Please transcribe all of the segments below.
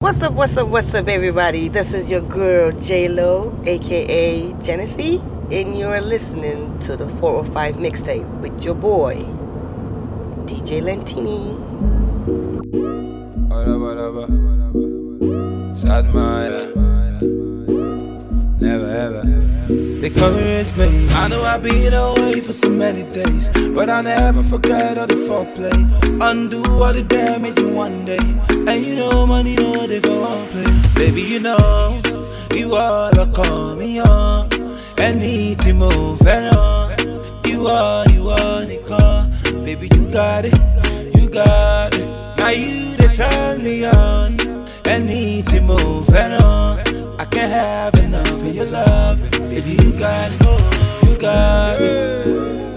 What's up, what's up, what's up, everybody? This is your girl J Lo, aka Genesee, and you're listening to the 405 mixtape with your boy, DJ Lentini. Sad never ever. They courage me. I know I've been away for so many days, but I never forget all the foreplay. Undo all the damage in one day, and you know money no they for one play. Baby, you know you all are call me on. Anything move on. You are, you are the call. Baby, you got it, you got it. Now you they turn me on. Anything move on. I can't have enough of your love. Baby, you got it. You got it.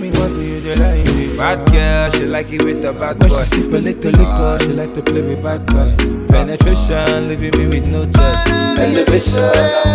me what do you do like it? Bad girl, she like it with a bad boy. When she sip a little liquor, she like to play with bad boys. Penetration, leaving me with no choice. Elevation.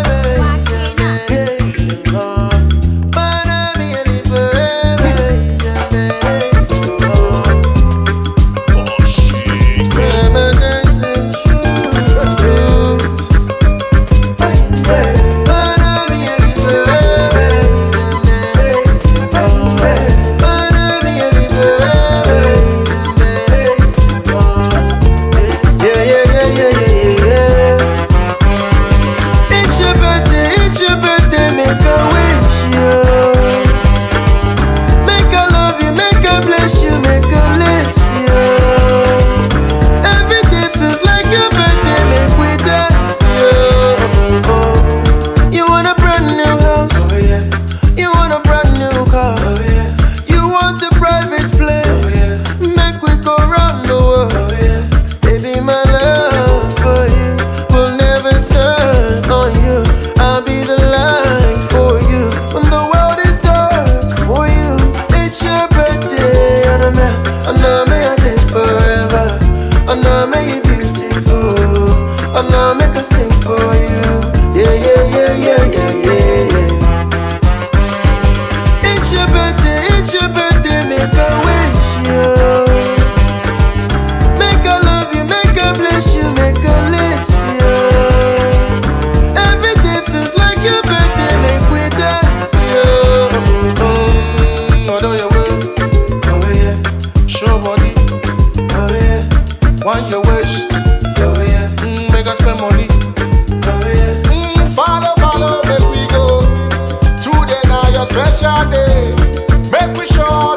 make we sure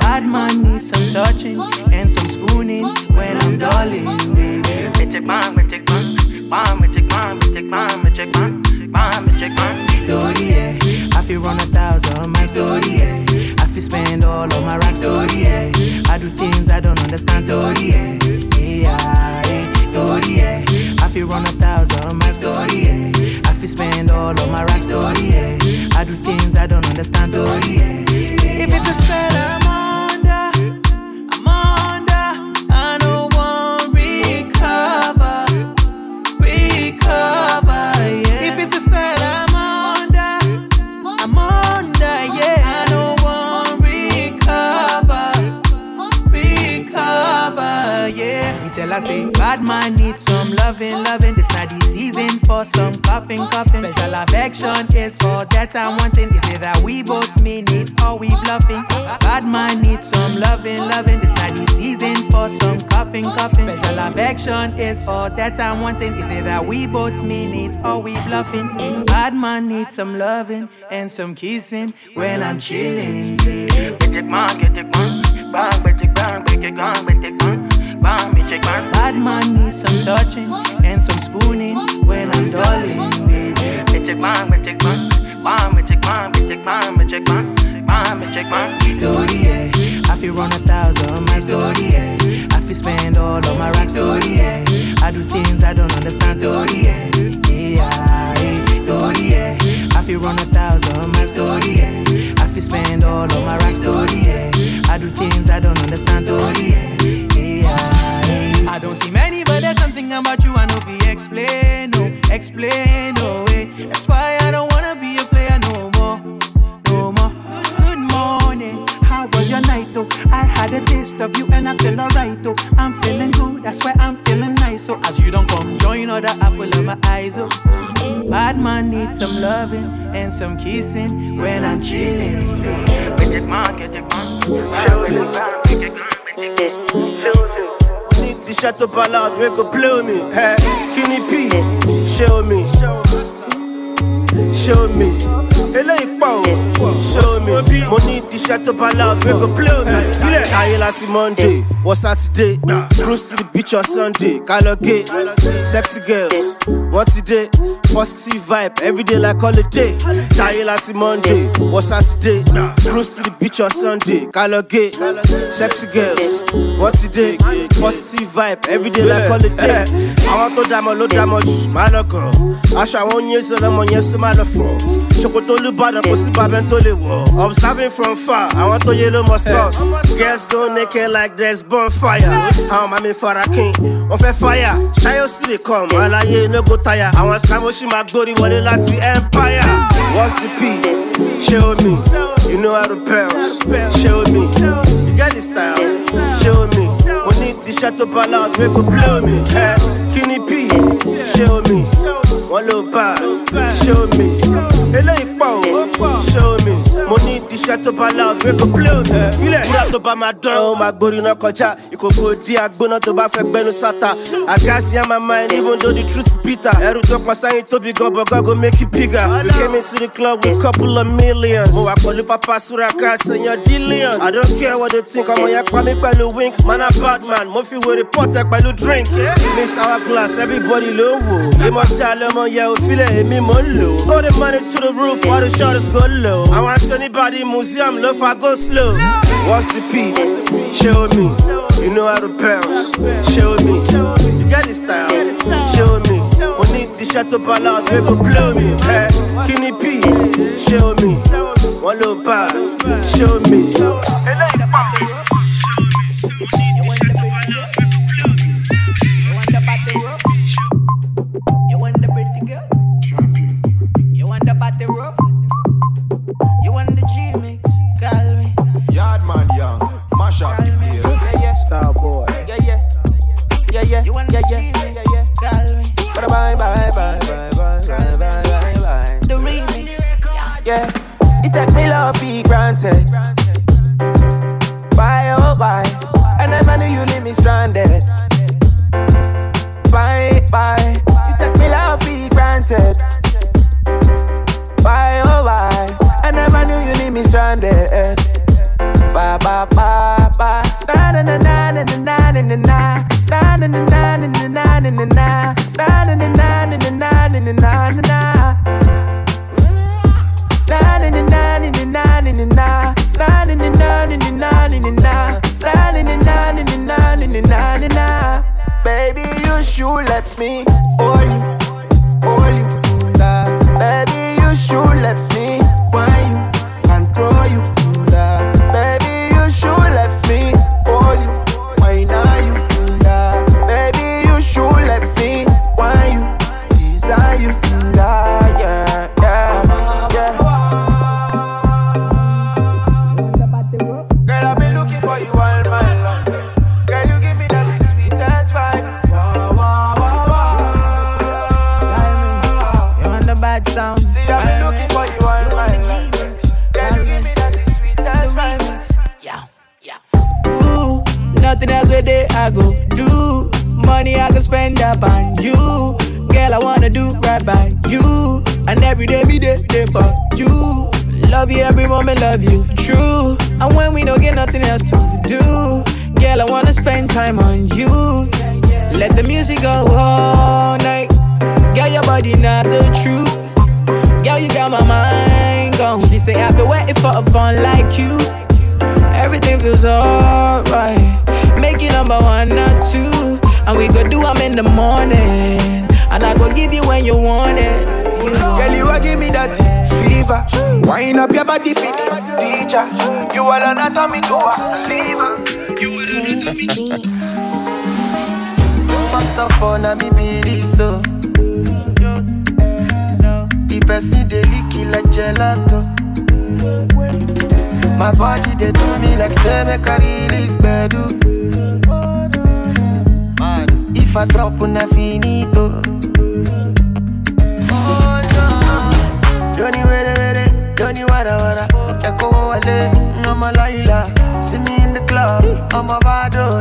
Bad man needs some touching and some spooning when I'm darling, baby. Bitch, bang, bitch, bang, bang, bitch, bang, bitch, bang, bitch, bang, bang. Story, yeah. I feel run a thousand miles, story, yeah. I feel spend all of my racks, story, yeah. I do things I don't understand, story, yeah. Yeah, yeah, story, yeah. I feel run a thousand miles. story, yeah. I feel spend all of my racks, story, yeah. I do things I don't understand, story, yeah. If it's a spell, I'm Say, bad man needs some loving, loving. This not the season for some coughing, coughing. Special affection is all that I'm wanting. Is it that we both mean it or we bluffing? Bad man needs some loving, loving. This not the season for some coughing, coughing. Special affection is all that I'm wanting. Is it that we both mean it or we bluffing? Bad man needs some loving and some kissing when I'm chilling. Bad man needs some touching and some spooning when I'm darling, baby. Story, yeah. I feel run a thousand my story, yeah. I feel spend all of my racks, story, yeah. I do things I don't understand, story, yeah. Yeah, yeah. Story, yeah. I feel run a thousand my story, yeah. I feel spend all of my racks, story, yeah. I do things I don't understand, story, yeah. I don't see many, but there's something about you I know fi explain, no, explain, no way. That's why I don't wanna be a player no more, no more. Good morning, how was your night though? I had a taste of you and I feel alright though. I'm feeling good, that's why I'm feeling nice. So as you don't come join other apple of my eyes oh. Bad man needs some loving and some kissing when I'm chilling. Need shut up loud, we go blow me. Hey, Kenny P, show me. Show me. Eléyìí pọ̀ o, show me. Mo ní the shut up loud, we go blow me. Ayé láti Monday, wọ Saturday, cruise to the beach on Sunday, Kálọ́gé, sexy girls, wọ́n ti dé, positive vibe, everyday like holiday. Ayé láti Monday, wọ Saturday, cruise to the beach on Sunday, Kálọ́gé, sexy girls, wọ́n ti dé, positive vibe, everyday like holiday. Àwọn tó dámọ̀ ló dámọ̀ jù, má lọ kàn. Aṣọ àwọn oyin sọ lọ́mọ yẹn sún má lọ fọ̀. Ṣòkòtò Olúbàdàn kò sí bàbá tó lè wọ̀. Observing from far, àwọn tó yé ló must cause. Girls go naked like there's bonfire. Àwọn màmí fara kín, wọ́n fẹ́ fire. Ṣáyọ̀ sì lè kọ̀ mọ́ aláyé no go tire. Àwọn scamo ṣì máa gbórí wọlé láti empire. What's the P? Show me. You know how to bounce. Show me. You get the style. Show me. Mo ní the shut up loud, we go blow me. Eh, Kenny P, show me. Wọ́n ló bá, show me. Eléyìí pọ̀ o, show ní the shut up loud, oh, we go blow me. Ilé ìwúrà tó bá máa dán, ó máa gborí náà kọjá. Ìkòkò di agbóná tó bá fẹ́ gbẹnu sáta. Àgáàsì á máa mind even though the truth is bitter. Ẹrù tó pọ̀ sáyìn tóbi gan but God go make it bigger. We came into the club with a couple of millions. Mo wà pẹ̀lú Papa Suraka àtẹ̀yàn Dillion. I don't care what they think, ọmọ yẹn pa mí pẹ̀lú wink. Man a bad man, mo fi wèrè pọ̀tẹ́ pẹ̀lú drink. Miss hourglass, everybody ló ń wò. Ìmọ̀ tí a lọ́mọ yẹ òfìlẹ̀ èmi mò ń lò. Throw the money to the roof, all the shutters go low. Àwọn Anthony museum, love I go slow. What's the P? Show me. You know how to bounce. Show me. You got the style. Show me. Money the chateau ballad, they go blow me. Hey, Kenny P. Show me. One little bar. Show me. You want the pretty girl? You want the body rough? Star boy. Yeah, yeah. Yeah, yeah. You want the G mix? Yeah, yeah. Call me. Bye bye bye bye bye bye bye bye bye. The remix. Yeah, you take me love for granted. Why oh why? And I never knew you leave me stranded. Bye bye. You take me love for granted. Why oh why? I never knew you leave me stranded. Bye bye bye na na na na na na na. Na na na na na na na na na. Na na na na na na na na na na. See me in the club, I'm a bado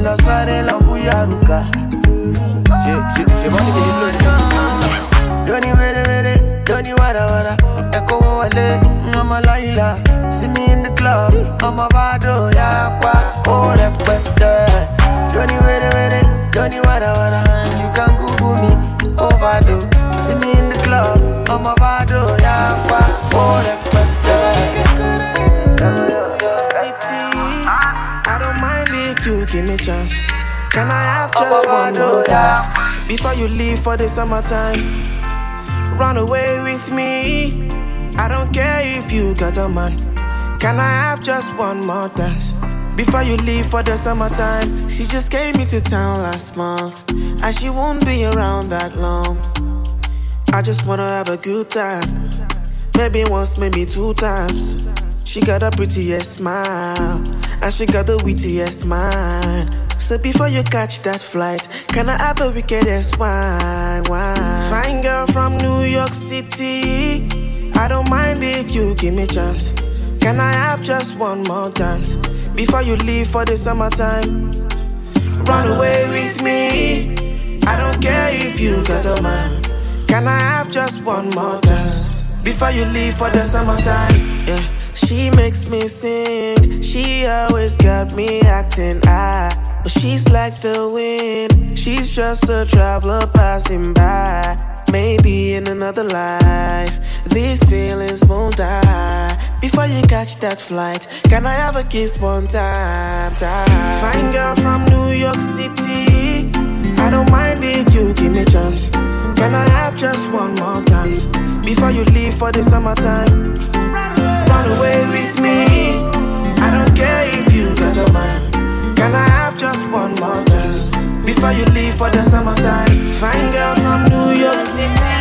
kill us, lambu yaruka. She, she, she want to get it Doni were were, doni wara wara. Eko wale, ngama. See me in the club, a bado yakwa. Oh repete. Doni were were, doni wara wara. You overdose. See in the club, a bado. City, give me chance. Can I have oh, just oh, oh, one more dance before you leave for the summertime? Run away with me. I don't care if you got a man. Can I have just one more dance before you leave for the summertime? She just came into town last month, and she won't be around that long. I just wanna have a good time. Maybe once, maybe two times. She got a prettiest smile, and she got the wittiest mind. So before you catch that flight, can I have a wickedest wine? wine? Fine girl from New York City. I don't mind if you give me chance. Can I have just one more dance before you leave for the summertime? Run away with me. I don't care if you got a man. Can I have just one more dance before you leave for the summertime? Yeah, she makes me sing. She always got me acting high. But she's like the wind. She's just a traveler passing by. Maybe in another life, these feelings won't die. Before you catch that flight, can I have a kiss one time? time? Fine girl from New York City. I don't mind if you give me chance. Can I have just one more dance before you leave for the summertime? Run away with me. I don't care if you got a man. Can I have just one more dance before you leave for the summertime? Fine girl from New York City.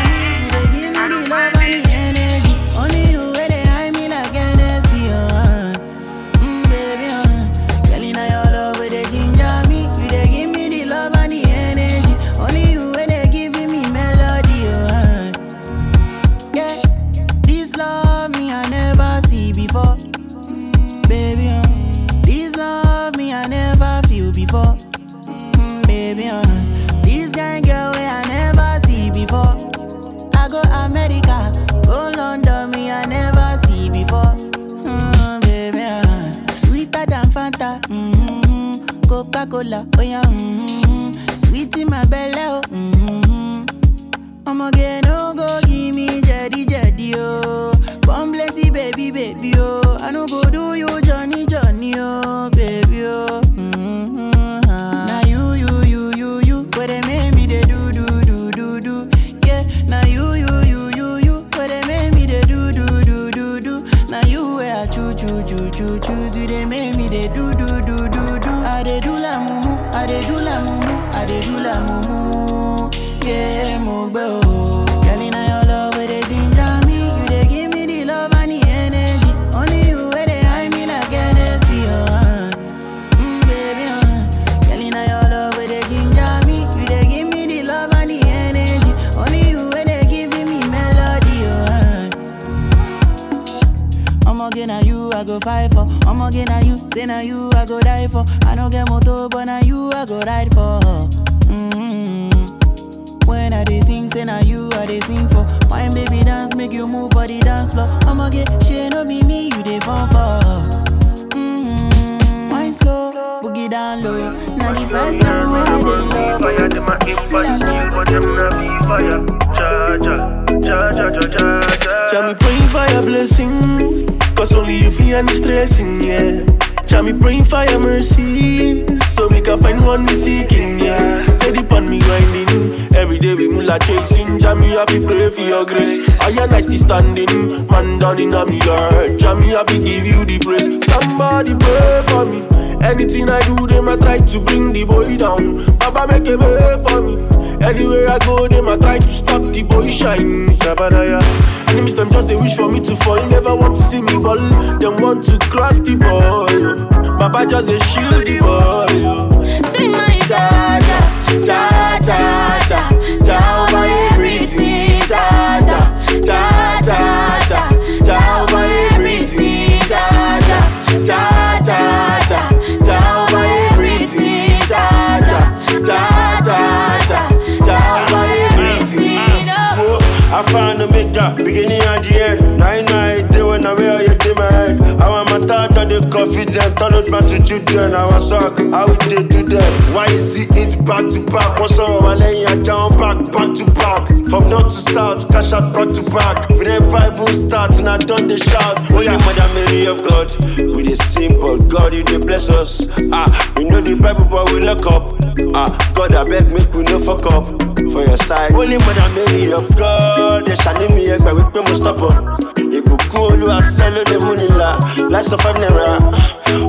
Coca Cola, oh yeah, mm-hmm. sweet in my belly, oh. Mm-hmm. I'ma get no go give me jetty jetty, oh. Plenty, baby, baby, oh. I no go do you blessings, cause only you feel any stressing, yeah. Jah me praying for your mercy, so me can find one me seeking, yeah. Steady pon me grinding, every day we mula chasing. Jah me have to pray for your grace. I am nice standing, man down in a me heart. Jah me have to give you the praise. Somebody pray for me. Anything I do, them I try to bring the boy down. Baba make a way for me. Anywhere I go, them I try to stop the boy shine. Shabadaya. Enemies them just they wish for me to fall. Never want to see me ball. Them want to cross the ball. Baba just they shield the boy. Sing my ja ja ja ja ja ja my to children. I was shocked, how would they do them? Why is it it back to back? What's up, I lay ya down back, back to back. From north to south, cash out back to back. We then Bible start and I done the shout. Oh yeah, Mother Mary of God, we the simple God, you the bless us. Ah, we know the Bible, but we look up. Ah, God, I beg, make we no fuck up for your side. Holy Mother Mary of God, they shall me ẹgbẹ́ wípé mo stop up. Ìbùkún olúwa sẹ́ ló lè mú nílà. Láìsọ five naira,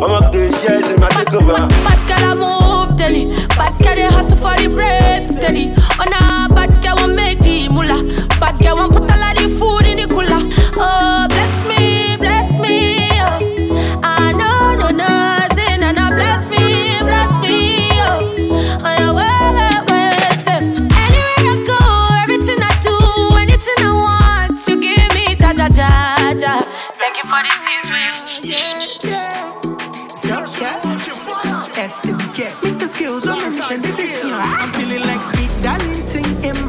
ọmọ kejì ẹ̀ ṣe máa take over. Bad girl I move daily. Bad girl they hustle for the bread steady. Oh nah, bad girl want make the moolah. Bad girl want put a lot of food in the cooler. Oh bless me, bless me. Oh. I know no no, say no no bless me, bless me. Oh, oh yeah, well, well, well, say. Anywhere I go,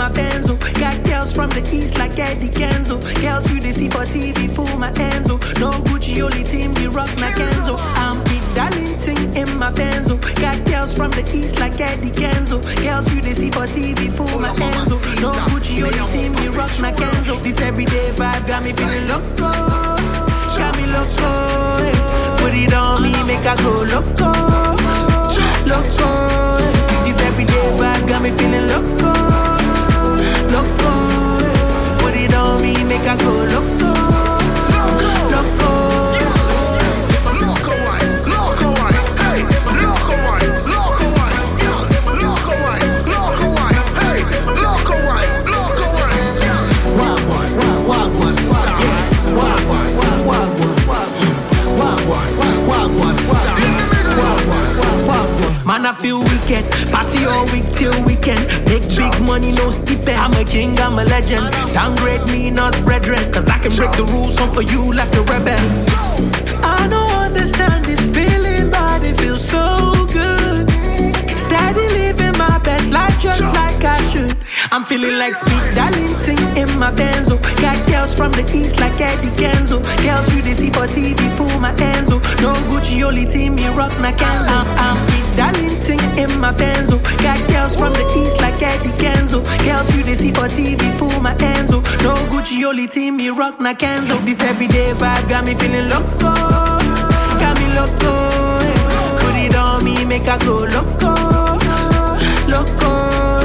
my benzo. Got girls from the east like Eddie Kenzo. Girls who they see for TV, fool my Enzo. No Gucci, only team, we rock my Kenzo. I'm speed Darlington in my benzo. Got girls from the east like Eddie Kenzo. Girls who they see for TV, fool my Enzo. No Gucci, only team, we rock my Kenzo. This everyday vibe got me feeling loco. Got me loco. eh. Put it on me, make I go loco. Loco. eh. This everyday vibe got me feeling loco. Loco. eh. Put it on me, make I go loco. Loco. For you like a rebel. Feeling like speed Darlington in my benzo. Got girls from the east like Eddie Kenzo. Girls you they see for TV, fool my Enzo. No Gucci, only team me rock na Kenzo. I'm, uh, I'm uh. speed Darlington in my benzo. Got girls from the east like Eddie Kenzo. Girls you they see for TV, fool my Enzo. No Gucci, only team me rock na Kenzo. This everyday vibe got me feeling loco. Got me loco. Put it on me, make I go loco. Loco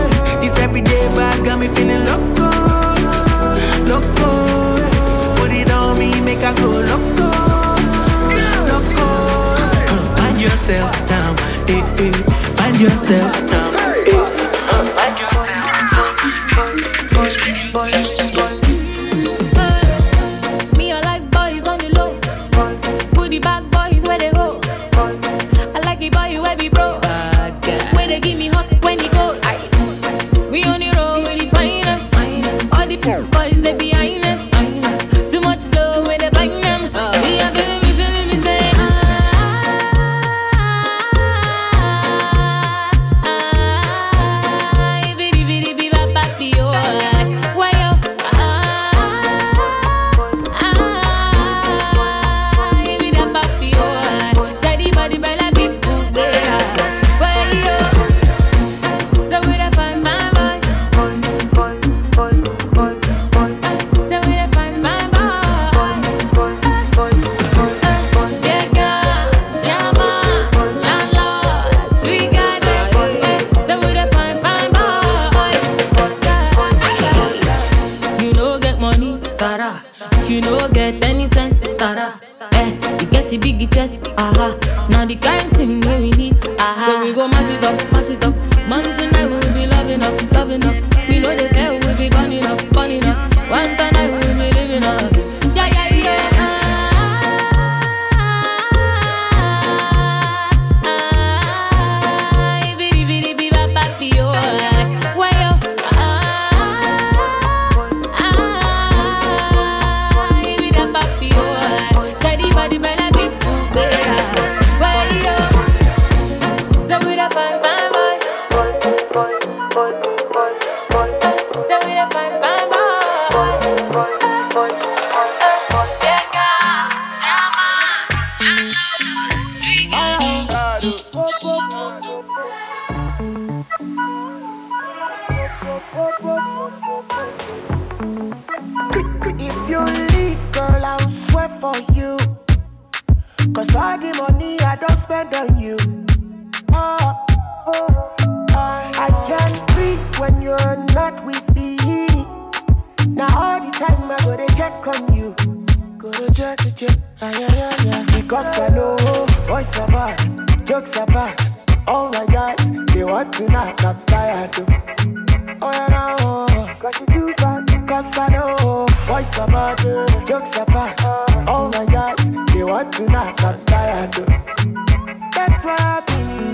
this everyday vibe got me feeling loco, loco. Put it on me, make I go loco, loco. Find yourself down, eh eh. Find yourself down, eh. Find yourself down, eh.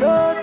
I've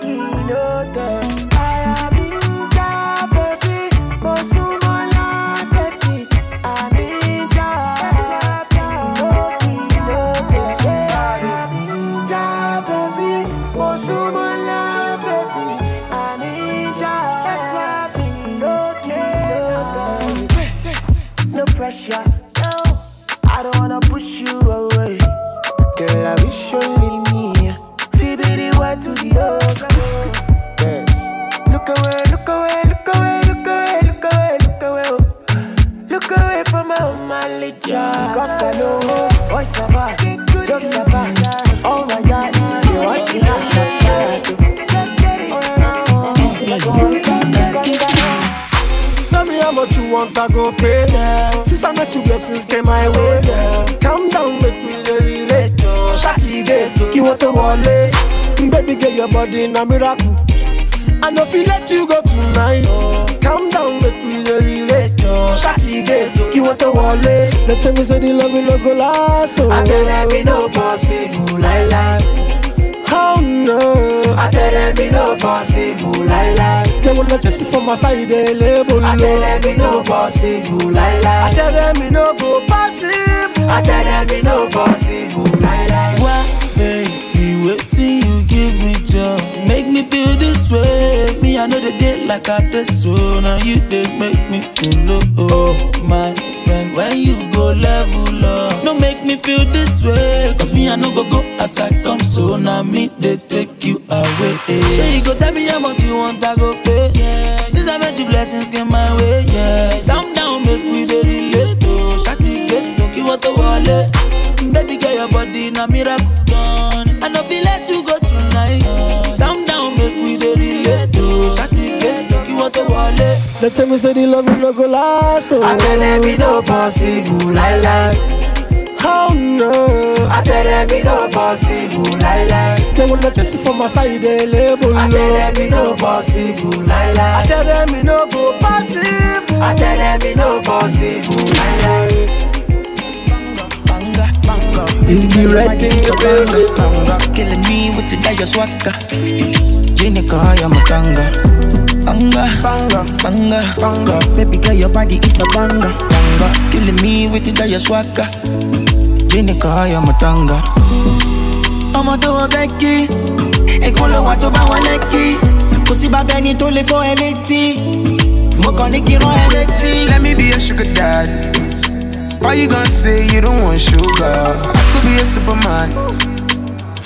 miracle. I if you let you go tonight. Calm down, make me the relate. Shati get kí wọ́n tó wọlé. They tell me say the love will no go last. Oh. I tell them it no possible, lie lie. Oh no, I tell them it no possible, lie lie. They wanna just for my side, they label I tell them it no possible, lie lie. I tell them it no go possible. I tell them it no possible, I know the day like I this so Now you they make me feel oh, My friend, when you go level up No make me feel this way. Cause me, I no go go as I come So now me, they take you away. Say you go tell me how much you want, I go pay. Since I met you, blessings came my way, yeah. Down, down, make we the relate, oh. Shati, get, don't give what the wallet. Baby girl, your body in a They tell me say the love will no go last. Oh. I tell them it no possible, lie lie. Oh no, I tell them it no possible, lie lie. they wanna just for my side, they label I tell them it no possible, lie I tell them it no go possible. I tell them it no possible, lie lie. Banga, banga. It's be right in the building. Killing me with the dire swagger. Jinika, I'm a tanga. Banga, banga, banga, banga. Baby girl, your body is a banga, banga. Killing me with the dire swagger. Jinika, I'm a tanga. ọmọ tó wọ bẹ́ẹ̀kì èkó ló wà tó bá wọn lẹ́kì kò sí bàbá ẹni tó lè fọ́ ẹ létí mo kàn ní kí rán ẹ létí. Let me be a sugar daddy. Why you gonna say you don't want sugar? I could be a superman.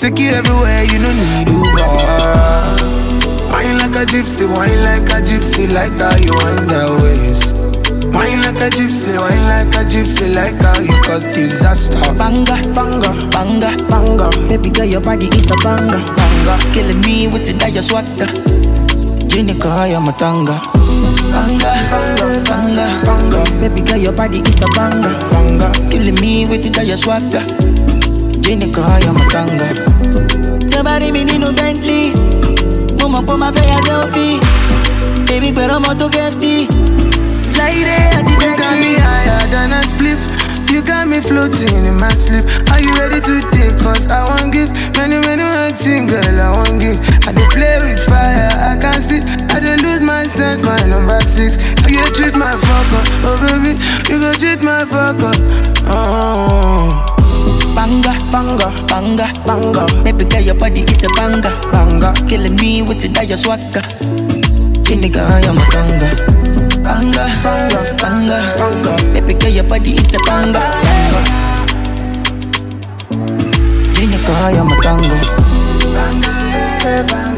Take you everywhere, you don't need Uber. Wine like a gypsy, wine like a gypsy, like how you that waist. Wine like a gypsy, wine like a gypsy, like how you cause disaster. Banga, banga, banga, banga. Baby girl, your body is a banga, banga. Killing me with the dire swagger. Jini kaya matanga. Banga, banga, banga, banga. Baby girl, your body is a banga, banga. Killing me with it, your swagger. Jini kaya matanga. Somebody me need Bentley. Mama put my face as selfie. Baby, pero moto kefti. Lady, I You got me higher than a spliff. You got me floating in my sleep. Are you ready to take? Cause I won't give many, many, many things, girl. I won't give. I dey play with fire, I can't see. I dey lose my sense, my number six. You go treat my fuck up, oh baby. You go treat my fuck up. Oh. Banga, banga, banga, banga. Baby girl, your body is a banga, banga. Killing me with it, your swagger. Jini kaya matanga. Banga, banga, banga, banga. banga. Baby girl, your body is a banga, banga. Jini kaya matanga. Banga, eh, banga,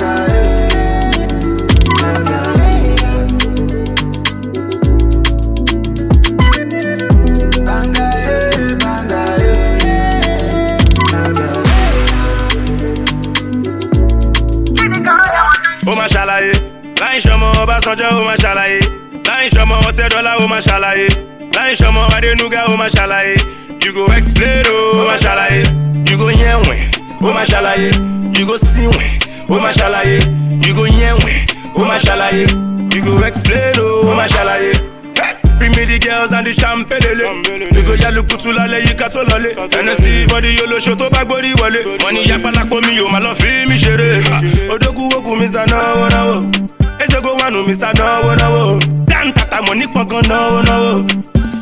a soldier, oh mashallah, eh. Nine shaman, what's a dollar, oh mashallah, eh. Nine shaman, why they nuga, oh mashallah, eh. You go explain, oh, oh mashallah, eh. You go hear when, oh mashallah, eh. You go see when, oh mashallah, eh. You go hear when, oh mashallah, eh. You go explain, oh, oh mashallah, eh. Bring me the girls and the champagne We go ya look to lale, you got to lale NSC for the yolo show to back body wale Money ya pala komi yo, my love fi mi shere Odogu wogu, Mr. Nawo Nawo Ezego wanu Mr. Náwó náwó. Dan tata mọ̀ ní pọ̀ngàn náwó náwó.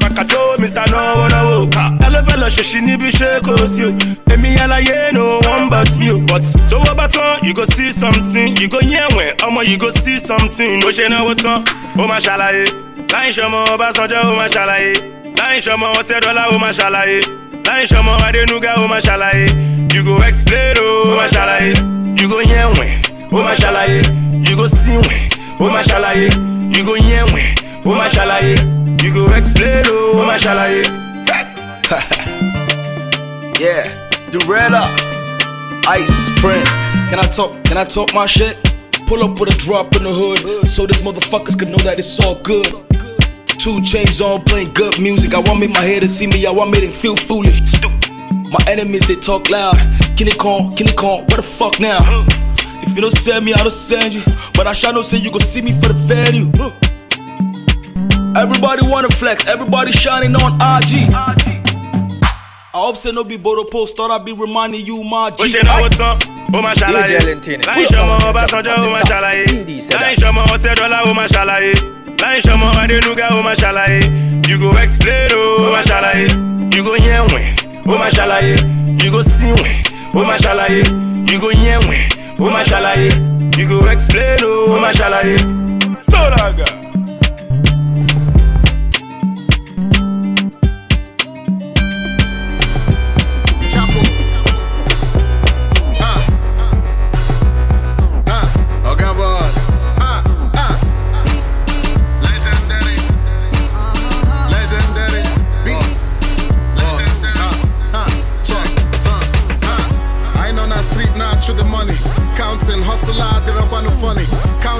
Pàkàtó Mr. Náwó náwó. Ta ló fẹ́ lọ ṣèṣì níbi ṣé kò sí o? Èmi aláyé no one but me o. But tówó bá tán, you go see something. You go yẹ̀wẹ̀, ọmọ you go see something. Bó ṣe náwó tán, ó máa ṣàlàyé láì ṣọmọ ọbásanjọ́ ó máa ṣàlàyé láì ṣọmọ ọtẹ́dọ́là ó máa ṣàlàyé láì ṣọmọ adénúgà ó máa ṣàlàyé you go explain o ó máa ṣàlàyé you go yẹ̀wẹ̀ ó máa ṣàlàyé you go síwẹ̀ ó máa ṣàlàyé you go yẹ̀wẹ̀ ó máa ṣàlàyé you go explain oh, o ó máa ṣàlàyé. Yeah, Durella, Ice Prince. Can I talk? Can I talk my shit? Pull up with a drop in the hood, so these motherfuckers can know that it's all good. Two chains on, playing good music. I want me my head to see me. I want me to feel foolish. My enemies they talk loud. Kenny Kong, Kenny Kong, what the fuck now? If you don't send me, I don't send you. But I shall not say you gon' see me for the venue. Everybody wanna flex, everybody shining on IG. I hope say no be Bodo post, thought I'd be reminding you my G. bó ṣe náwó tán ó máa ṣàlàyé láì ṣọmọ ọbásanjọ́ ó máa ṣàlàyé láì ṣọmọ ọtẹ́dọ́là ó máa ṣàlàyé láì ṣọmọ adénúgà ó máa ṣàlàyé you go explain o ó máa ṣàlàyé you go yẹ̀wẹ̀ ó máa ṣàlàyé you go síwẹ̀ ó máa ṣàlàyé you go yẹ̀wẹ̀ ó máa ṣàlàyé you go explain o ó máa ṣàlàyé. Tóraga. Chapo.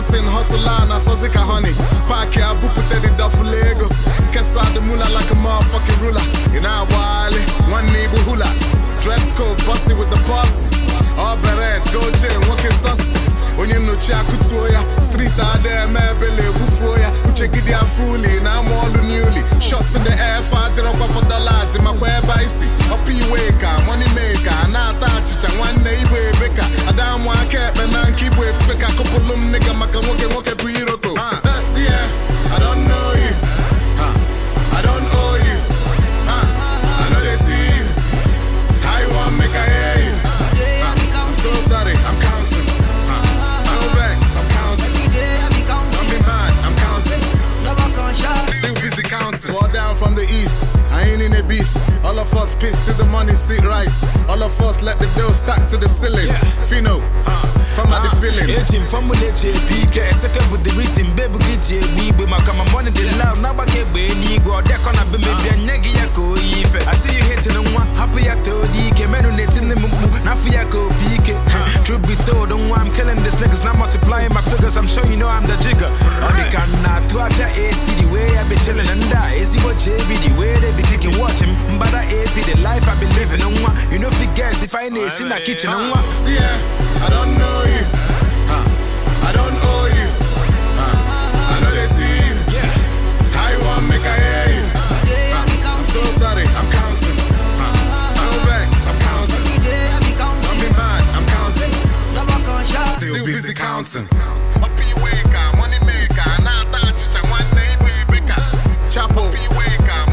Counting hustler, na so sick of honey. Park ya, boop it, the duffel lego. Kessa the mula like a motherfucking ruler. In our wally, one neighbor hula. Dress code, bossy with the posse. All berets, go chain, walking saucy. Onye nnochi akụtuo ya street ada eme ebele egbufuo ya. Uche gị dị afuli na ama ọlụ newly shot the air fa adịrọkwa fọdọlat makwa ebe anyị si ọpa iwe ka money maker na-ata achịcha nwanne igbo ebe ka. Ada amụ aka ekpe na nke igbo efe ka kụpụlụ m nịga maka nwoke nwoke bụ iroko. Ah, see ya, I don't know. Beast. All of us pissed till the money sit right. All of us let the dough stack to the ceiling. Fino, the feeling. Echin famule che pike second with the reason baby get je we be my come money the love na ba ke be ni go de be me bia nyegi ya ko yife I see you hitting one happy ya to di ke menu netin mu na fu ya ko pike Truth be told, don't I'm killing this niggas, not multiplying my figures. I'm sure you know I'm the jigger. The can not to have your AC, the way I be chilling and die. AC what JB, the way they be taking watching. But I AP, the life I be living. On one, you know, if you guess if I ain't in the kitchen. On one, See, eh, I don't know you. Huh. I don't owe you. Huh. I know they see you. How you want make I hear you? Huh. I'm so sorry, I'm counting. Huh. No vex, I'm counting. Don't be mad, I'm counting. Still busy counting. Opi weka, money maker, nata chicha nwanne ibu ibeka. Chapo. Opi weka,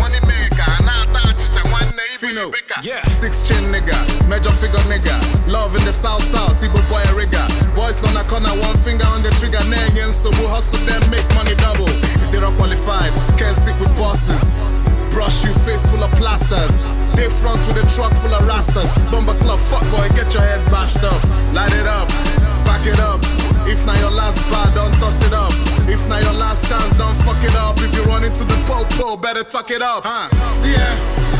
ibu ibeka. Six chin nigga, major figure nigga. Love in the south south, Igbo boy a rigger. Voice on a corner, one finger on the trigger. Nengen so we hustle them, make money double. They're not qualified, can't sit with bosses. Brush you face full of plasters. They front with a truck full of rastas. Bomber club, fuck boy, get your head bashed up. Light it up, back it up. If not your last bar, don't toss it up. If not your last chance, don't fuck it up. If you run into the popo, better tuck it up. Huh? See ya,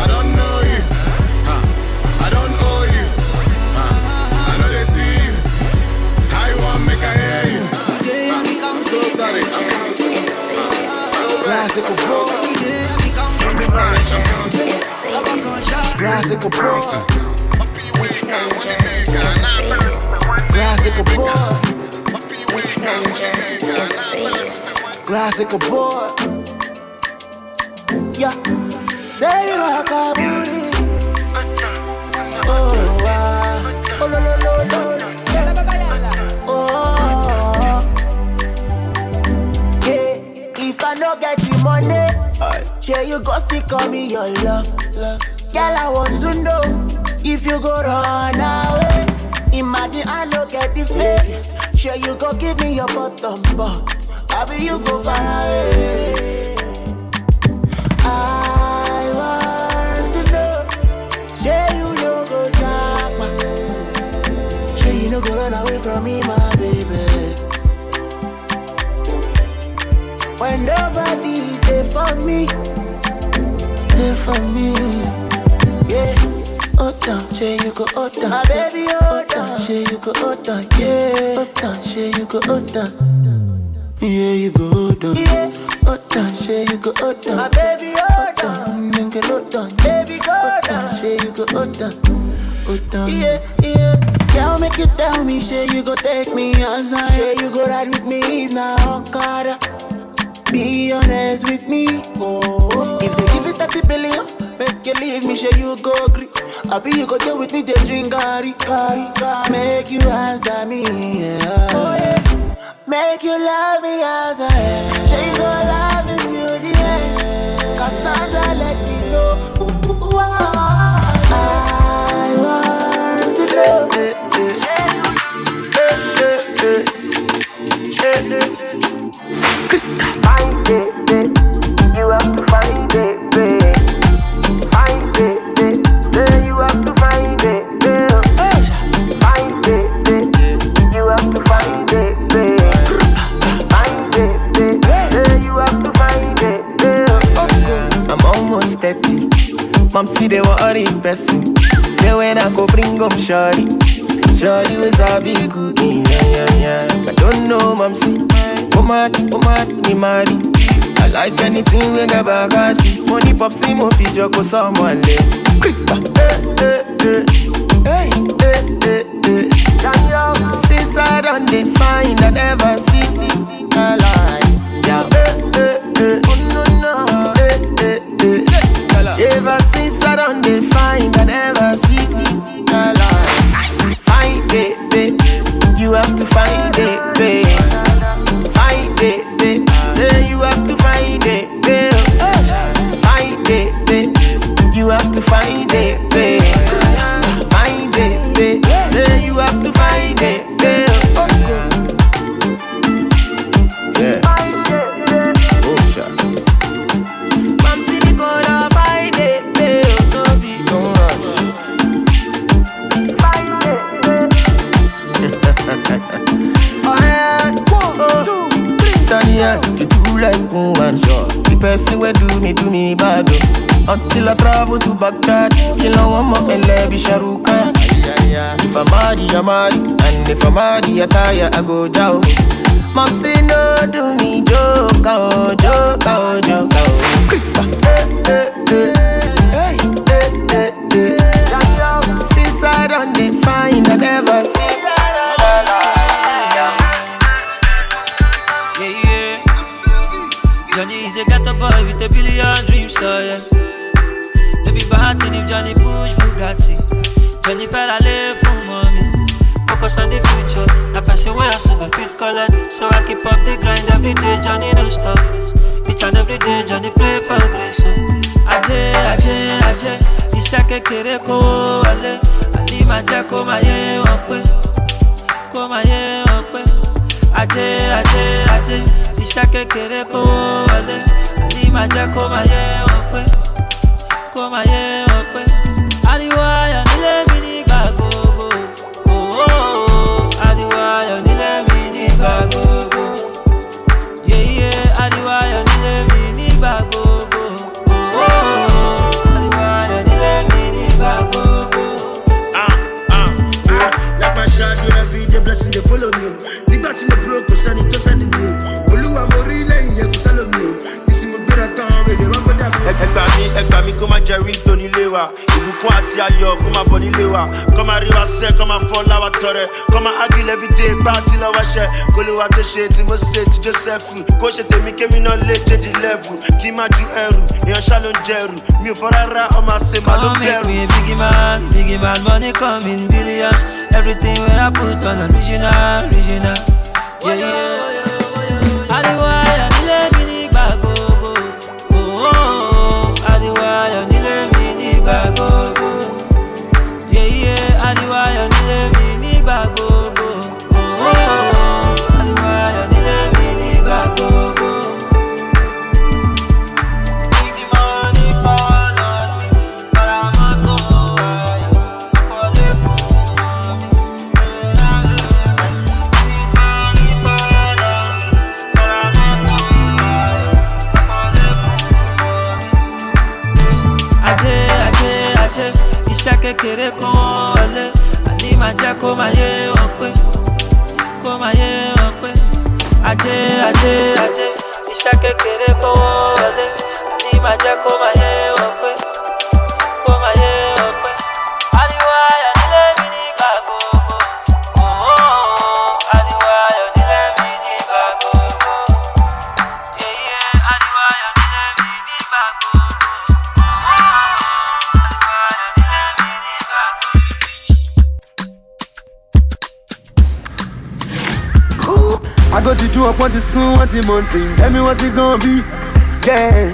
I don't know you. Huh? I don't owe you. Huh? I know they see you. How you want make I hear you? I'm so sorry, I'm counting. Classical boy. Classical boy. Classical boy. Classical boy. Yeah. Say rock a booty. Oh, wow. Oh, lo, lo, lo, lo. Oh. Yeah. If I no get the money, sure you go see call me your love. love. Girl, I want to know if you go run away. Imagine I no get the fake. Sure you go give me your bottom, but Maybe you go away. I want to know, sure you no go drop my, sure you no go run away from me, my baby. When nobody there for me, there for me, yeah. Oh, hold down, say you go oh, hold down, my baby, down, say you go hold down, yeah. Hold down, say you go hold down, yeah, you go hold down, yeah. Hold down, say you go hold down, my baby, hold down, nigga, hold down, baby, go down, say you go hold down, hold down, yeah, yeah. Girl, make you tell me, say you go take me outside, say you go ride with me if now, Okada. Oh, be honest with me. Oh, if they give it 30 billion, make you leave me, sure you go agree. I be you go deal with me, they drink gari, gari, gari. Make you answer me, yeah. Oh, yeah. Make you love me as I am. Sure you go love me till the end. Cassandra, let me know. Ooh, I want to know. Find it, it. You have to find Mom see they worry person. Say when I go bring home shorty. Shorty was a big cookie, yeah, yeah, yeah. I don't know, mom see. Oh mad, oh mad, me marry. I like anything we get back, I see. Money pop, see, mo fi joko someone eh. Hey, eh, eh, eh. Since I done the find, I never see, see, see, a lie. Yeah, eh, eh, eh. Ever since I done the find, I never see, a lie. Find it, babe. You have to find it, babe. I travel to Baghdad, a one more and be Sharuka. If I'm marry, I'm marry. And if I'm marry, I tire, I go down. Mom say no do me joke, oh, joke, oh, joke, oh. Since I don't define, I never see. Johnny is a ghetto boy with a billion dreams, so yeah. Johnny push Bugatti. Johnny better live for mommy. Focus on the future. That person where I the fit collect. So I keep up the grind every day. Johnny don't stop. Each and every day, Johnny play for grace. So. Ajé, ajé, ajé. Iṣẹ́ kékeré kó wọlé. Àní máa jẹ́ kó máa yé wọn. Kó máa yé wọn pé. Ajé, ajé, ajé. Iṣẹ́ kékeré kó wọlé. Àní máa jẹ́ kó máa yé wọn. Kó máa yé wọn. Ariwo ayọ̀ nílé mi nígbà gbogbo. Oh, oh. Ariwo ayọ̀ nílé mi nígbà gbogbo. Yeah, yeah. Ariwo ayọ̀ nílé mi nígbà gbogbo. Oh. oh Ariwo ayọ̀ nílé mi nígbà gbogbo. Ah, ah, ah. Like my shadow every day blessing dey follow me o. Nígbà tí mo broke kò sẹ́ni tó sẹ́ni mi o. Olúwa mo rí lẹ́yìn yẹn kò sálọ mi o. Ìsìn mo gbéra tán èyí máa ń mi. ẹgbà mi ẹgbà mi kó má jẹ ringtone nílé wa ìbùkún àti ayọ̀ kó má bọ̀ nílé wa kó má rí wa sẹ́ kó má fọ́ láwa tọrẹ kó má ágil everyday gbá àti lọ́wọ́ ṣẹ kó lè wa tó ṣe tí mo ṣe ti joseph kó ṣe tèmi kémi náà lè change level kí má ju ẹrù èèyàn ṣá ló ń jẹrù mi ò fọ́ rárá ọmọ àṣẹ má ló Come make bẹ̀rù. me biggie man, biggie man, money come in billions. Everything where I put on original, original. Yeah, yeah. Kó máa yé wọn pé kó máa yé wọn pé. Ajé ajé ajé iṣẹ́ kékeré kan wọlé. Àní máa jẹ́ kó máa yé wọn pé do up what what is mountain. Tell me what's it gonna be. Yeah.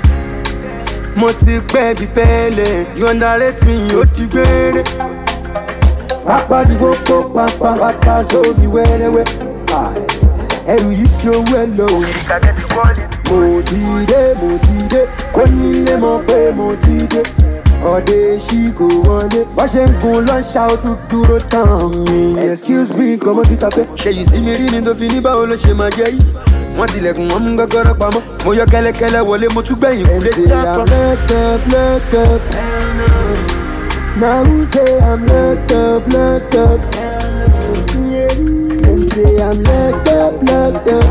Mo ti pẹ́ bí pẹ́lẹ̀, you underrate me, ó ti gbére. Di gbogbo pápá, pápá sóbi wẹ́rẹ́wẹ́. Ẹrù yìí kí owó ẹ lọ. Mo ti dé, mo ti dé, kó nílé mọ̀ pé mo ti dé. Ọ̀dẹ ṣì kò wọlé, wọ́n ṣe ń gun lọ́ṣà ó tún dúró tán mi. Excuse me, kọ́mọ́ ti tapẹ́. Ṣé yìí sí mi rí ni tó fi ní báwo ló ṣe máa jẹ́ yìí? Wọ́n tilẹ̀kùn wọn mú gọ́gọ́rọ́ pamọ́. Mo yọ kẹ́lẹ́kẹ́lẹ́ wọlé, mo tún gbẹ̀yìn kúlé. Say I'm locked up, locked up. Now who say I'm locked up, locked up? Them say I'm locked up, locked up.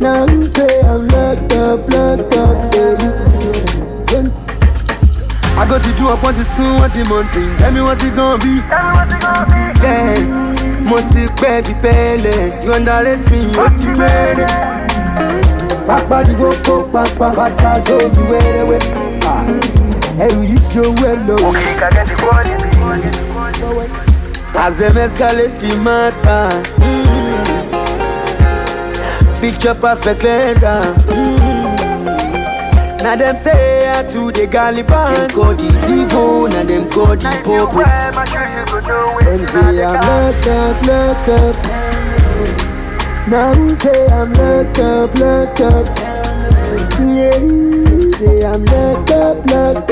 Now who say I'm locked up, locked up? Baby. I go to do up what is soon, what is mountain. Tell me what's it gonna be. Yeah. Mo ti pẹ́ bí pẹ́lẹ̀, you underrate me, ó ti gbére. Pápá di gbogbo pápá, pápá sóbi wẹ́rẹ́wẹ́. Ẹrù yìí kí owó ẹ lọ. As them escalate the matter. Picture perfect letter. Mm. Now them say I to the Galiban. Them call the Divo, now them call the Popo. Them say I'm locked up, locked up. Now who say I'm locked up, locked up? Yeah, say I'm locked up, locked up.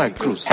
my cruise.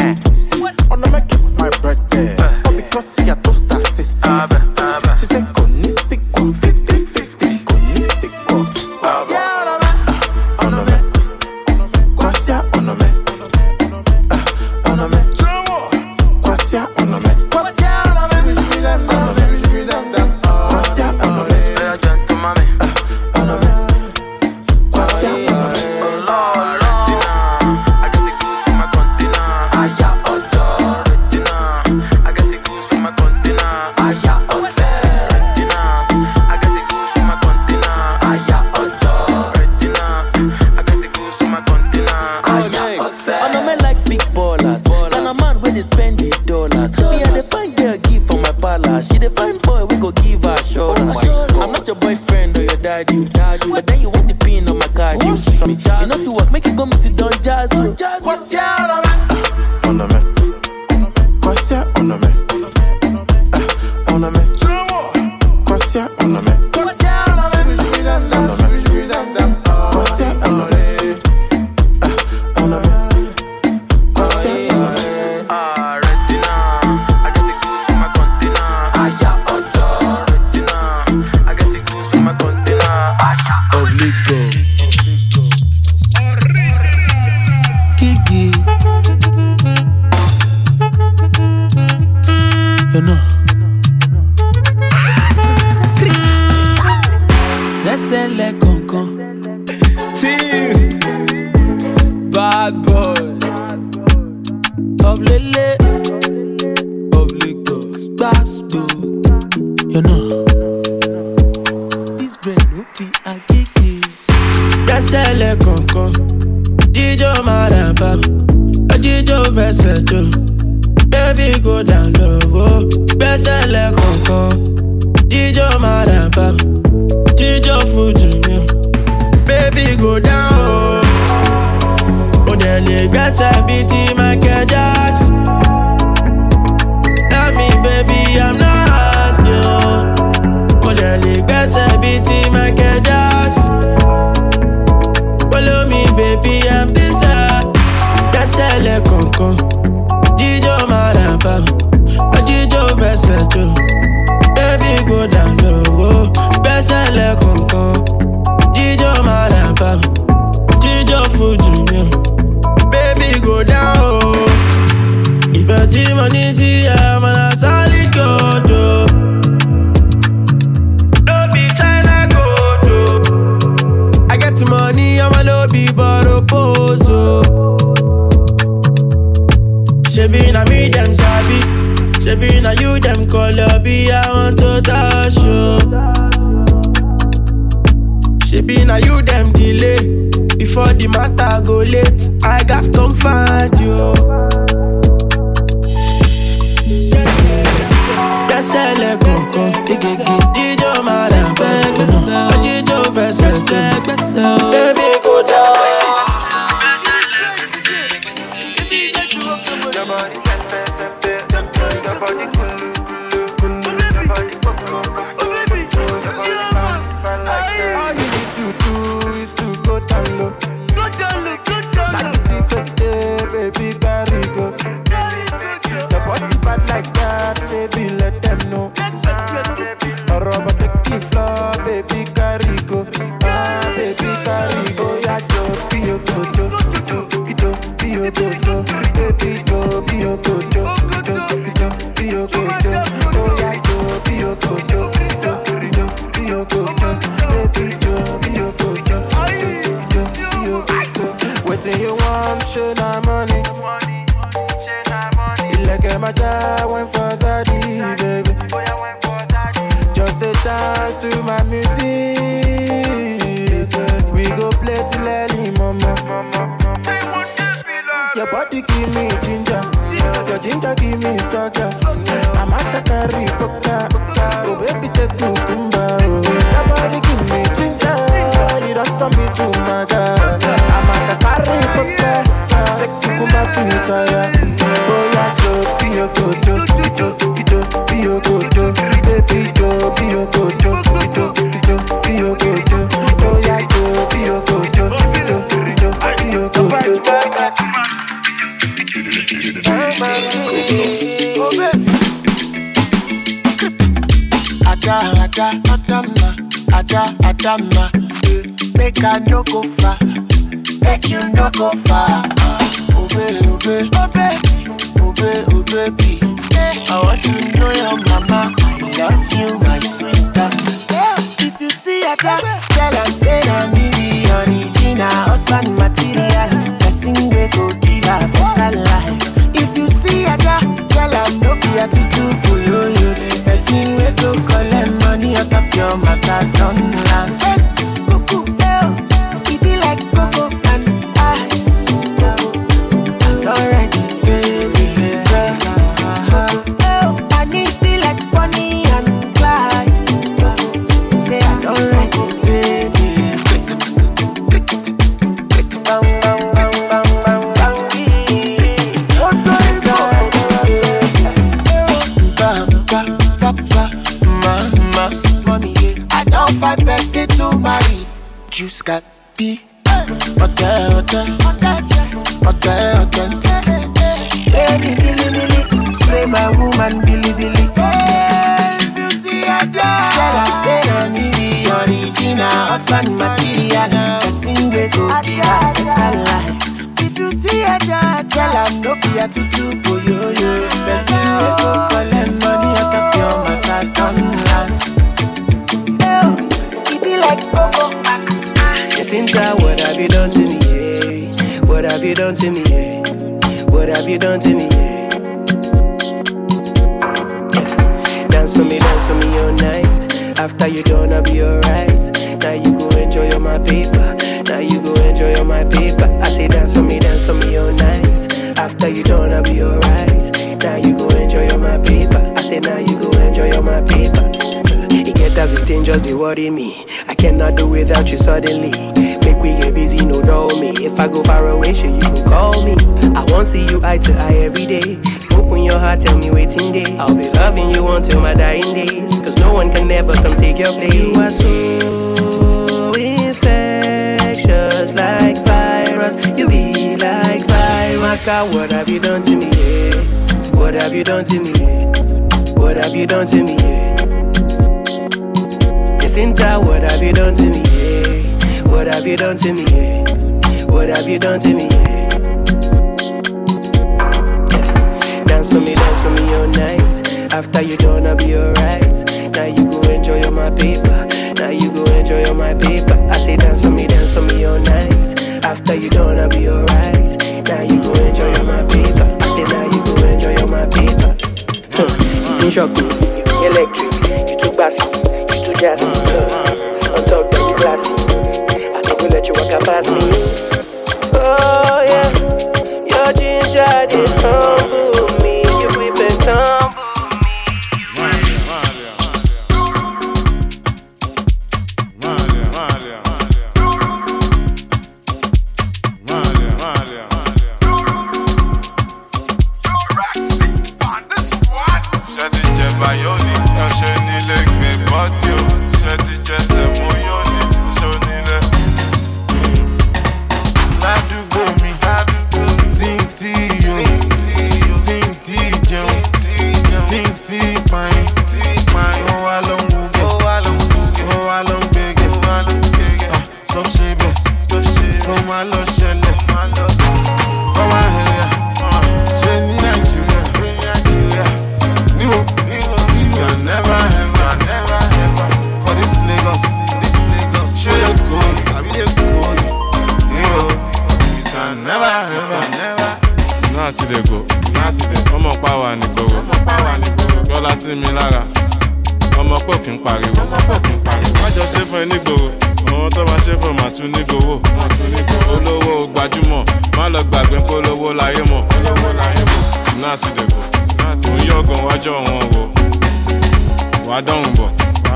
find you. Gbẹ́sẹ̀lẹ̀ kọ̀ọ̀kan, gègé gidi jọ máa lẹ́sẹ̀ gbẹ̀sẹ̀. Ojíjọ́ fẹsẹ̀ gbẹ̀sẹ̀. I want to know your mama. I love you, my sweetheart. If you see a dog, tell her say you a dog, tell a tutu boyoyo. The don't land. kan far away, sure you can call me. I won't see you eye to eye every day. Open your heart, tell me waiting day. I'll be loving you until my dying days. Cause no one can ever come take your place. You are so infectious like virus. You be like virus. God, what have you done to me? Yeah? What have you done to me? Yeah? What have you done to me? Yeah? Jacinta, what have you done to me? Yeah? What have you done to me? Yeah? What have you done to me? Dance for me, dance for me all night. After you done, I'll be alright. Now you go enjoy all my paper. Now you go enjoy all my paper. I say dance for me, dance for me all night. After you done, I'll be alright. Now you go enjoy all my paper. I say now you go enjoy all my paper. Huh. It ain't shock me, you electric. You too basky, you too jazzy. Huh. Náà sì lè go ọmọ pa wà ní gbòòrò yọlá sí mi lára ọmọ pò kí n pariwo. Má jọ ṣe fún ẹ nígboro àwọn tó máa ṣe fún màá tún nígboro olówó gbajúmọ̀. Má lọ gbàgbé polówó láyé mọ̀. Náà sì lè go òun yọ̀gàn wájọ́ wọn wò. Wàá dọ̀hùn bọ̀.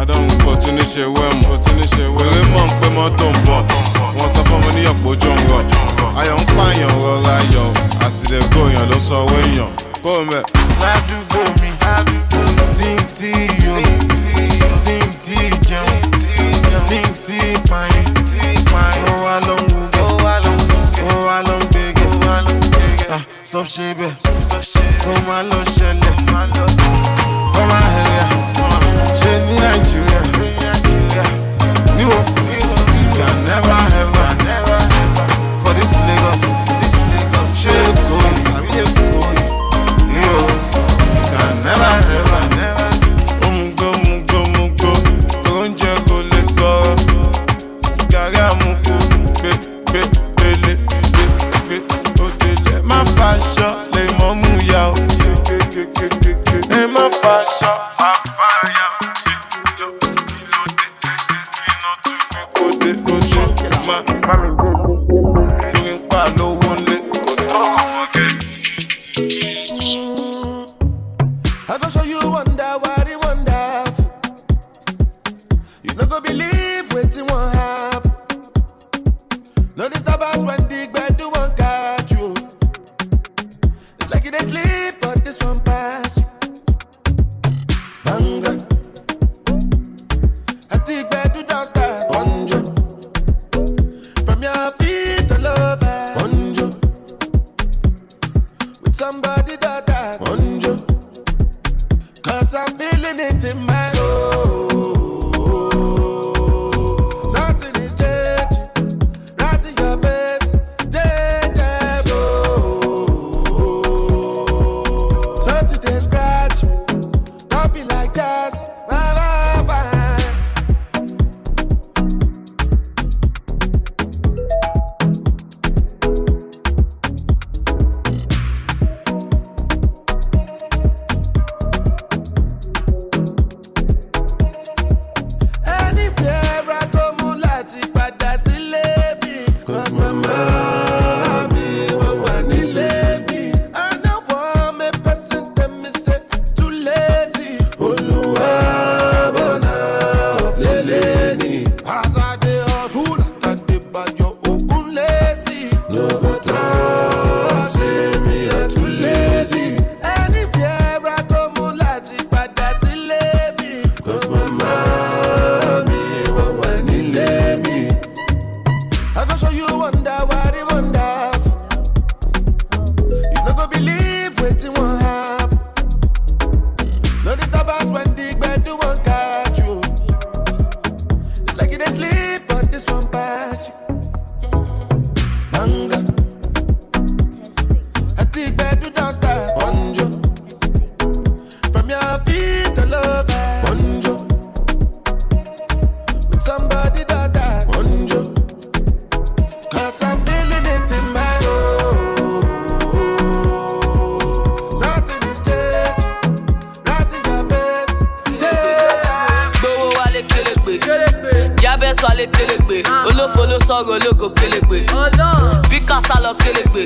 Dọ̀hùn bọ̀. Tún ní ṣe wẹ́mù ó tún bọ̀ ayọ̀ ń pààyàn rọra yọ̀ àsìlẹ̀kọ̀ èèyàn ló sọ owó èèyàn. Kó o mẹ́. ládùúgbò mi tí ń tí yó tí ń tí jẹun tí ń tí pààyàn ó wá ló ń wúgẹ́ ó wá ló ń gbégẹ́ Ah, stop ṣe bẹ́ẹ̀ kó má lọ ṣẹlẹ̀ my area ṣe ní nàìjíríà? Níwò it can never ever for this lagos ṣe èkó àbí èkó feeling olófo ló sọ̀rọ̀ ológo kélégbé bí kásá lọ kélégbé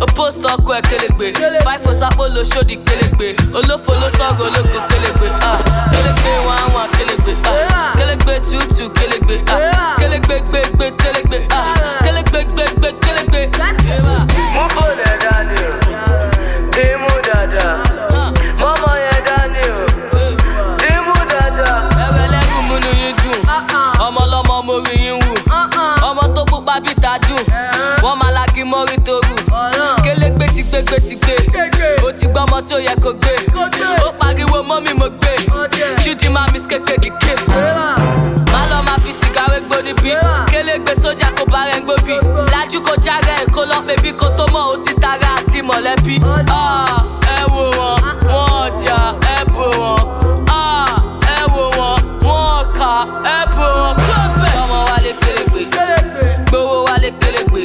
ó post ọkọ ẹ̀ kélégbé fáìfò sápò ló ṣòdì kélégbé olófo ló sọ̀rọ̀ ológo kélégbé ah, kélégbé wọn àwọn kélégbé ah, kélégbé tútù kélégbé kélégbé gbégbé kélégbé ah, kélégbé gbégbé kélégbé. mú fòlẹ̀ dání o gbégbé ti gbé. Ó ti gbọ́ ọmọ tí ó yẹ kó gbé. Ó pariwo mọ́ mi mo gbé. Ṣúdì máa mi kéke dìke. má lọ máa fi sìgá wé gbóni bí. Kélégbé sójà kó bá rẹ̀ ń gbóbi. Lájú kó járe kó lọ pé bí kò tó mọ̀ ó ti tara àti mọ̀lẹ́bí. Ah, ẹ wò wọ́n wọ́n ọjà ẹ bò wọ́n. Ah, ẹ wò wọ́n wọ́n ọkà ẹ bò wọ́n. Ọmọ wálé kélégbé gbowó wálé kélégbé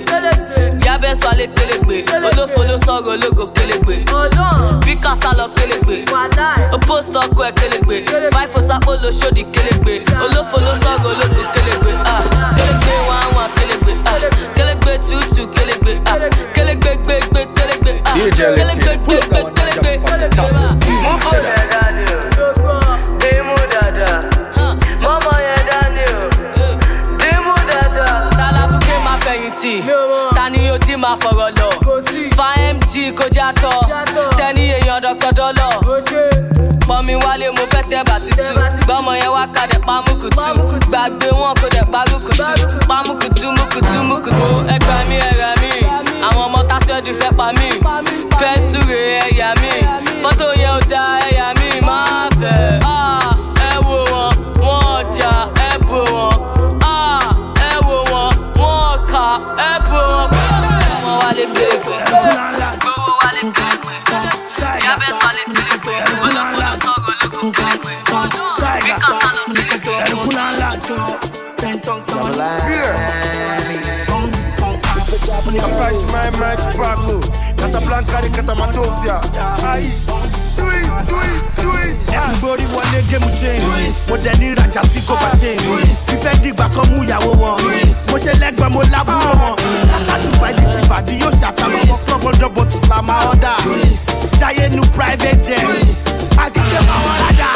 yábẹ́ sọ alẹ́ kélégbé olófo ló sọ̀rọ̀ ológo kélégbé bí kásá lọ kélégbé ó post ọkọ ẹ̀ kélégbé fáìfò sápò ló ṣòdì kélégbé olófo ló sọ̀rọ̀ ológo kélégbé ah, kélégbé wọn àwọn kélégbé ah, kélégbé tútù kélégbé ah, kélégbé gbégbé kélégbé ah, DJ Letty, kélégbé pull gbégbé that kélégbé. Gbọ́mọ yẹn wá kadẹ̀ pamukùtù gbàgbé wọn kò dẹ̀ mukùtù mukùtù ẹgbà mi ẹ̀rà Casablanca de Catamatofia Ice. Twist, twist, twist. Everybody wọlé géèmù change. Mo dẹ̀ ní ìrajà tí kò bá change. Fífẹ́ dìgbà kan mú ìyàwó wọn Mo ṣe lẹ́gbẹ̀ẹ́ mo lábúrò wọn Àtùbà ibi tí bàdí yóò ṣàtàwọn ọmọ club ọdọ bọ̀ tún la máa ọ̀dà Jáyé nu private jet. Àkíṣe máa wọ́n rájà.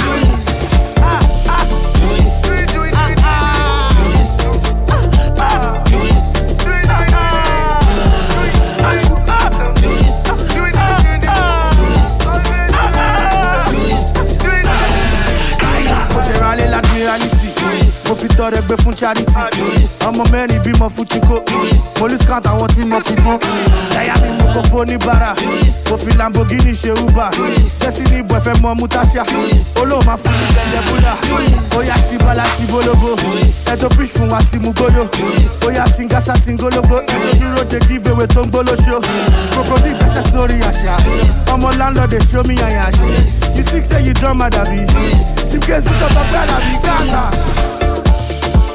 Fi tọrẹ gbé fún charity. Ọmọ mẹ́rin bímọ fún chico. Police count àwọn tí mo fi dún ẹ̀yà mi mú kó fún oníbàárà. Mo fi lamborghini ṣe uber. Jẹ́sí ní ìbọn ẹ̀fẹ̀ mọ mutasha. Olóhùn máa fún mi lẹ́lẹ́ búlà. Bóyá ṣibala ṣibolóbo ẹjọ́ bíṣ fún wa ti mú gbóyò. Bóyá tingasa tingológbó ẹjọ́ dúró de giveaway tó ń gbólóṣó. Crocodile gbẹ́sẹ̀ sórí àṣà. Ọmọ landlord dey show me àyàn àṣì you think say you don mad abi suitcase tó tọ́ pẹ́ àbí gáàsà.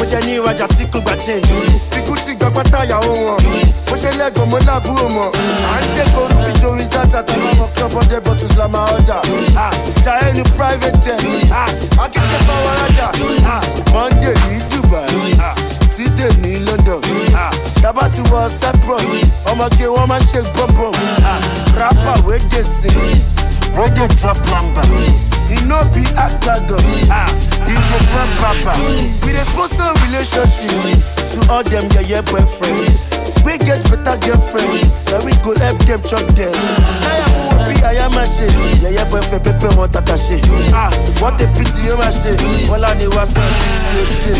mo jẹ ní ìrajà tí kò gbà change. Ikú ti gbọ́ pátá ìyàwó wọn. Mo ṣe lẹ́gbọ̀n mo lábúrò mọ̀. À ń dé koru bí torí zaza a máa mọ club ọdẹ bottles la máa ọ̀dà jayé ní private jet akíkẹ́ fáwọn arájà monday ní dubai. Tuesday ní london. Tábà ti wọ cyprus ọmọge wọn máa ń ṣe bọ́bọ̀ rapper wey dey sing wey ah, dey drop lamba e no be agbagan e go run papa we dey sponsor relationship to all dem yeye boyfriends We get better girlfriends na we go help them chop dem. Náyà fún wọn bí àyà máa ṣe yeye boyfriend pépé wọn tata ṣe wọ́n tẹ pt yóò máa ṣe wọ́n lá ní wá sọ pt yóò ṣe.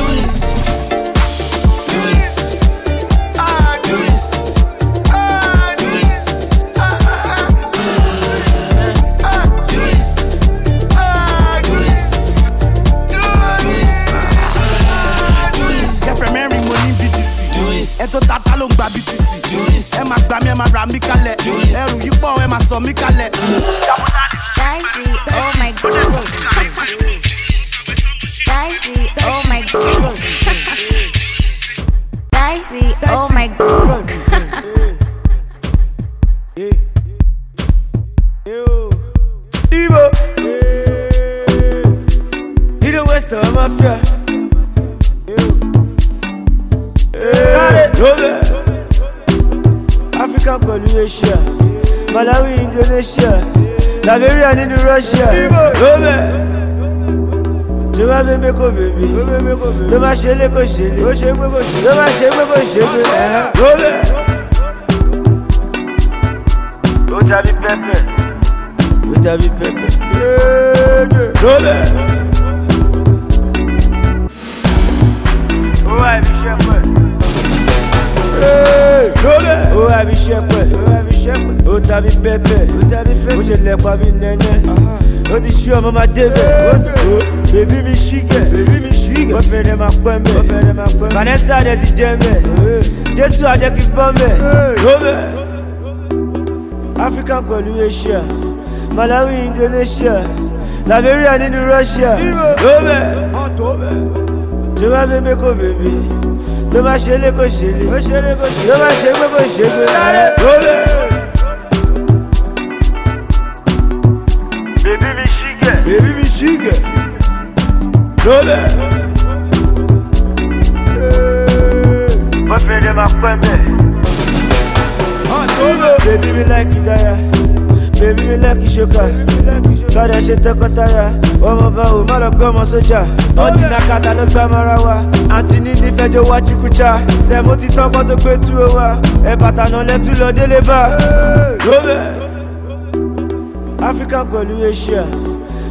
kẹfẹ btc ẹ tó tata ló ń gba btc ẹ máa gbà mí ẹ máa rà mí kalẹ ẹrù yìí pọ ẹ máa sọ mí kalẹ. Dicey, oh my god. Dicey, oh my god. Dicey, oh my god. Divo. He the West of Mafia. Sáré Africa pẹ̀lú Asia. Malawi, Indonesia. Liberia nínú Russia. Lóbẹ̀. Tó bá bẹ́ mẹ́kọ̀ bèbí. Tó bá ṣe lé kò ṣe lé. Tó bá ṣe pé kò ṣe pé. Lóbẹ̀. Ó tàbí pẹ́pẹ́. Ó tàbí pẹ́pẹ́. Lóbẹ̀. Ó wà ibi iṣẹ́ pẹ̀. Lóbẹ̀. Ó wà ibi iṣẹ́ pẹ̀. Ó tàbí pẹ́pẹ́. Ó ṣe lẹ́pa bí nẹ́nẹ́. Ó ti ṣí ọmọ máa débẹ̀. Bèbí mi ṣígẹ̀. Wọ́n fẹ́ dẹ̀ máa pẹ́ mẹ́. Vanessa dẹ̀ ti jẹ́ mẹ́. Jésù àjẹ́ kí bọ́ mẹ́. Lóbẹ̀. Africa pẹ̀lú Asia. Malawi, Indonesia. Liberia nínú Russia. Lóbẹ̀. Tó bá bẹ́ mẹ́kọ̀ bèbí. Tó bá ṣe lé kò ṣe lé. Tó bá ṣe pé kò ṣe pé. Lóbẹ̀. Bèbí mi ṣígẹ̀. Bèbí mi ṣígẹ̀. Lóbẹ̀. Wọ́n fẹ́ dẹ̀ máa pẹ́ mẹ́. Baby me like it, yeah. Bèbí mi lẹ́kì ṣoka káàdà ṣe tọkọtaya ọmọ bá wò má lọ gbé ọmọ sójà ọdún náà kàtà ló gbá mara wa àǹtí ní nífẹ̀jọ wá chikucha sẹ́mo ti tọ́kọ́ tó gbé tú o wa ẹ̀ bàtà náà lẹ́tú lọ délé bá. Lóbẹ̀ africa pẹ̀lú asia.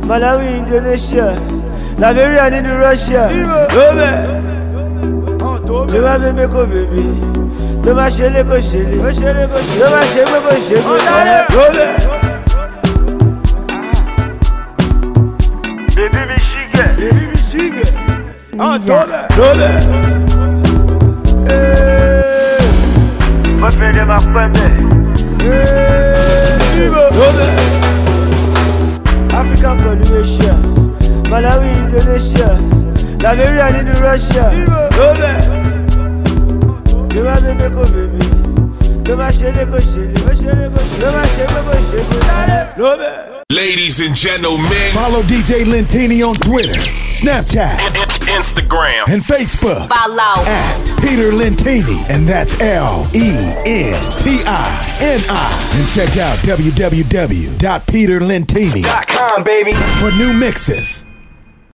Malawi indonesia. Liberia nínú russia. Lóbẹ̀ tó bá bẹ́ẹ̀ kó bèbí. Tó bá ṣe lé kó ṣe lé. Tó bá ṣe gbé kó ṣe gbé lóbẹ̀. Lóbẹ̀. Lóbẹ̀. Boyfriend dem máa pẹ́ mbẹ̀. Lóbẹ̀. Africa pẹ̀lú Asia, Malawi, Indonesia, Liberia nínú Russia. Lóbẹ̀. Tó bá bébé kò bébé. Tó bá ṣe lé kò ṣe lé. Tó bá ṣe gbé kò ṣe gbé. Lóbẹ̀. Ladies and gentlemen, Follow DJ Lentini on Twitter, Snapchat, Instagram, and Facebook Follow. at Peter Lentini, and that's L E N T I N I. And check out www.peterlentini.com, baby, for new mixes.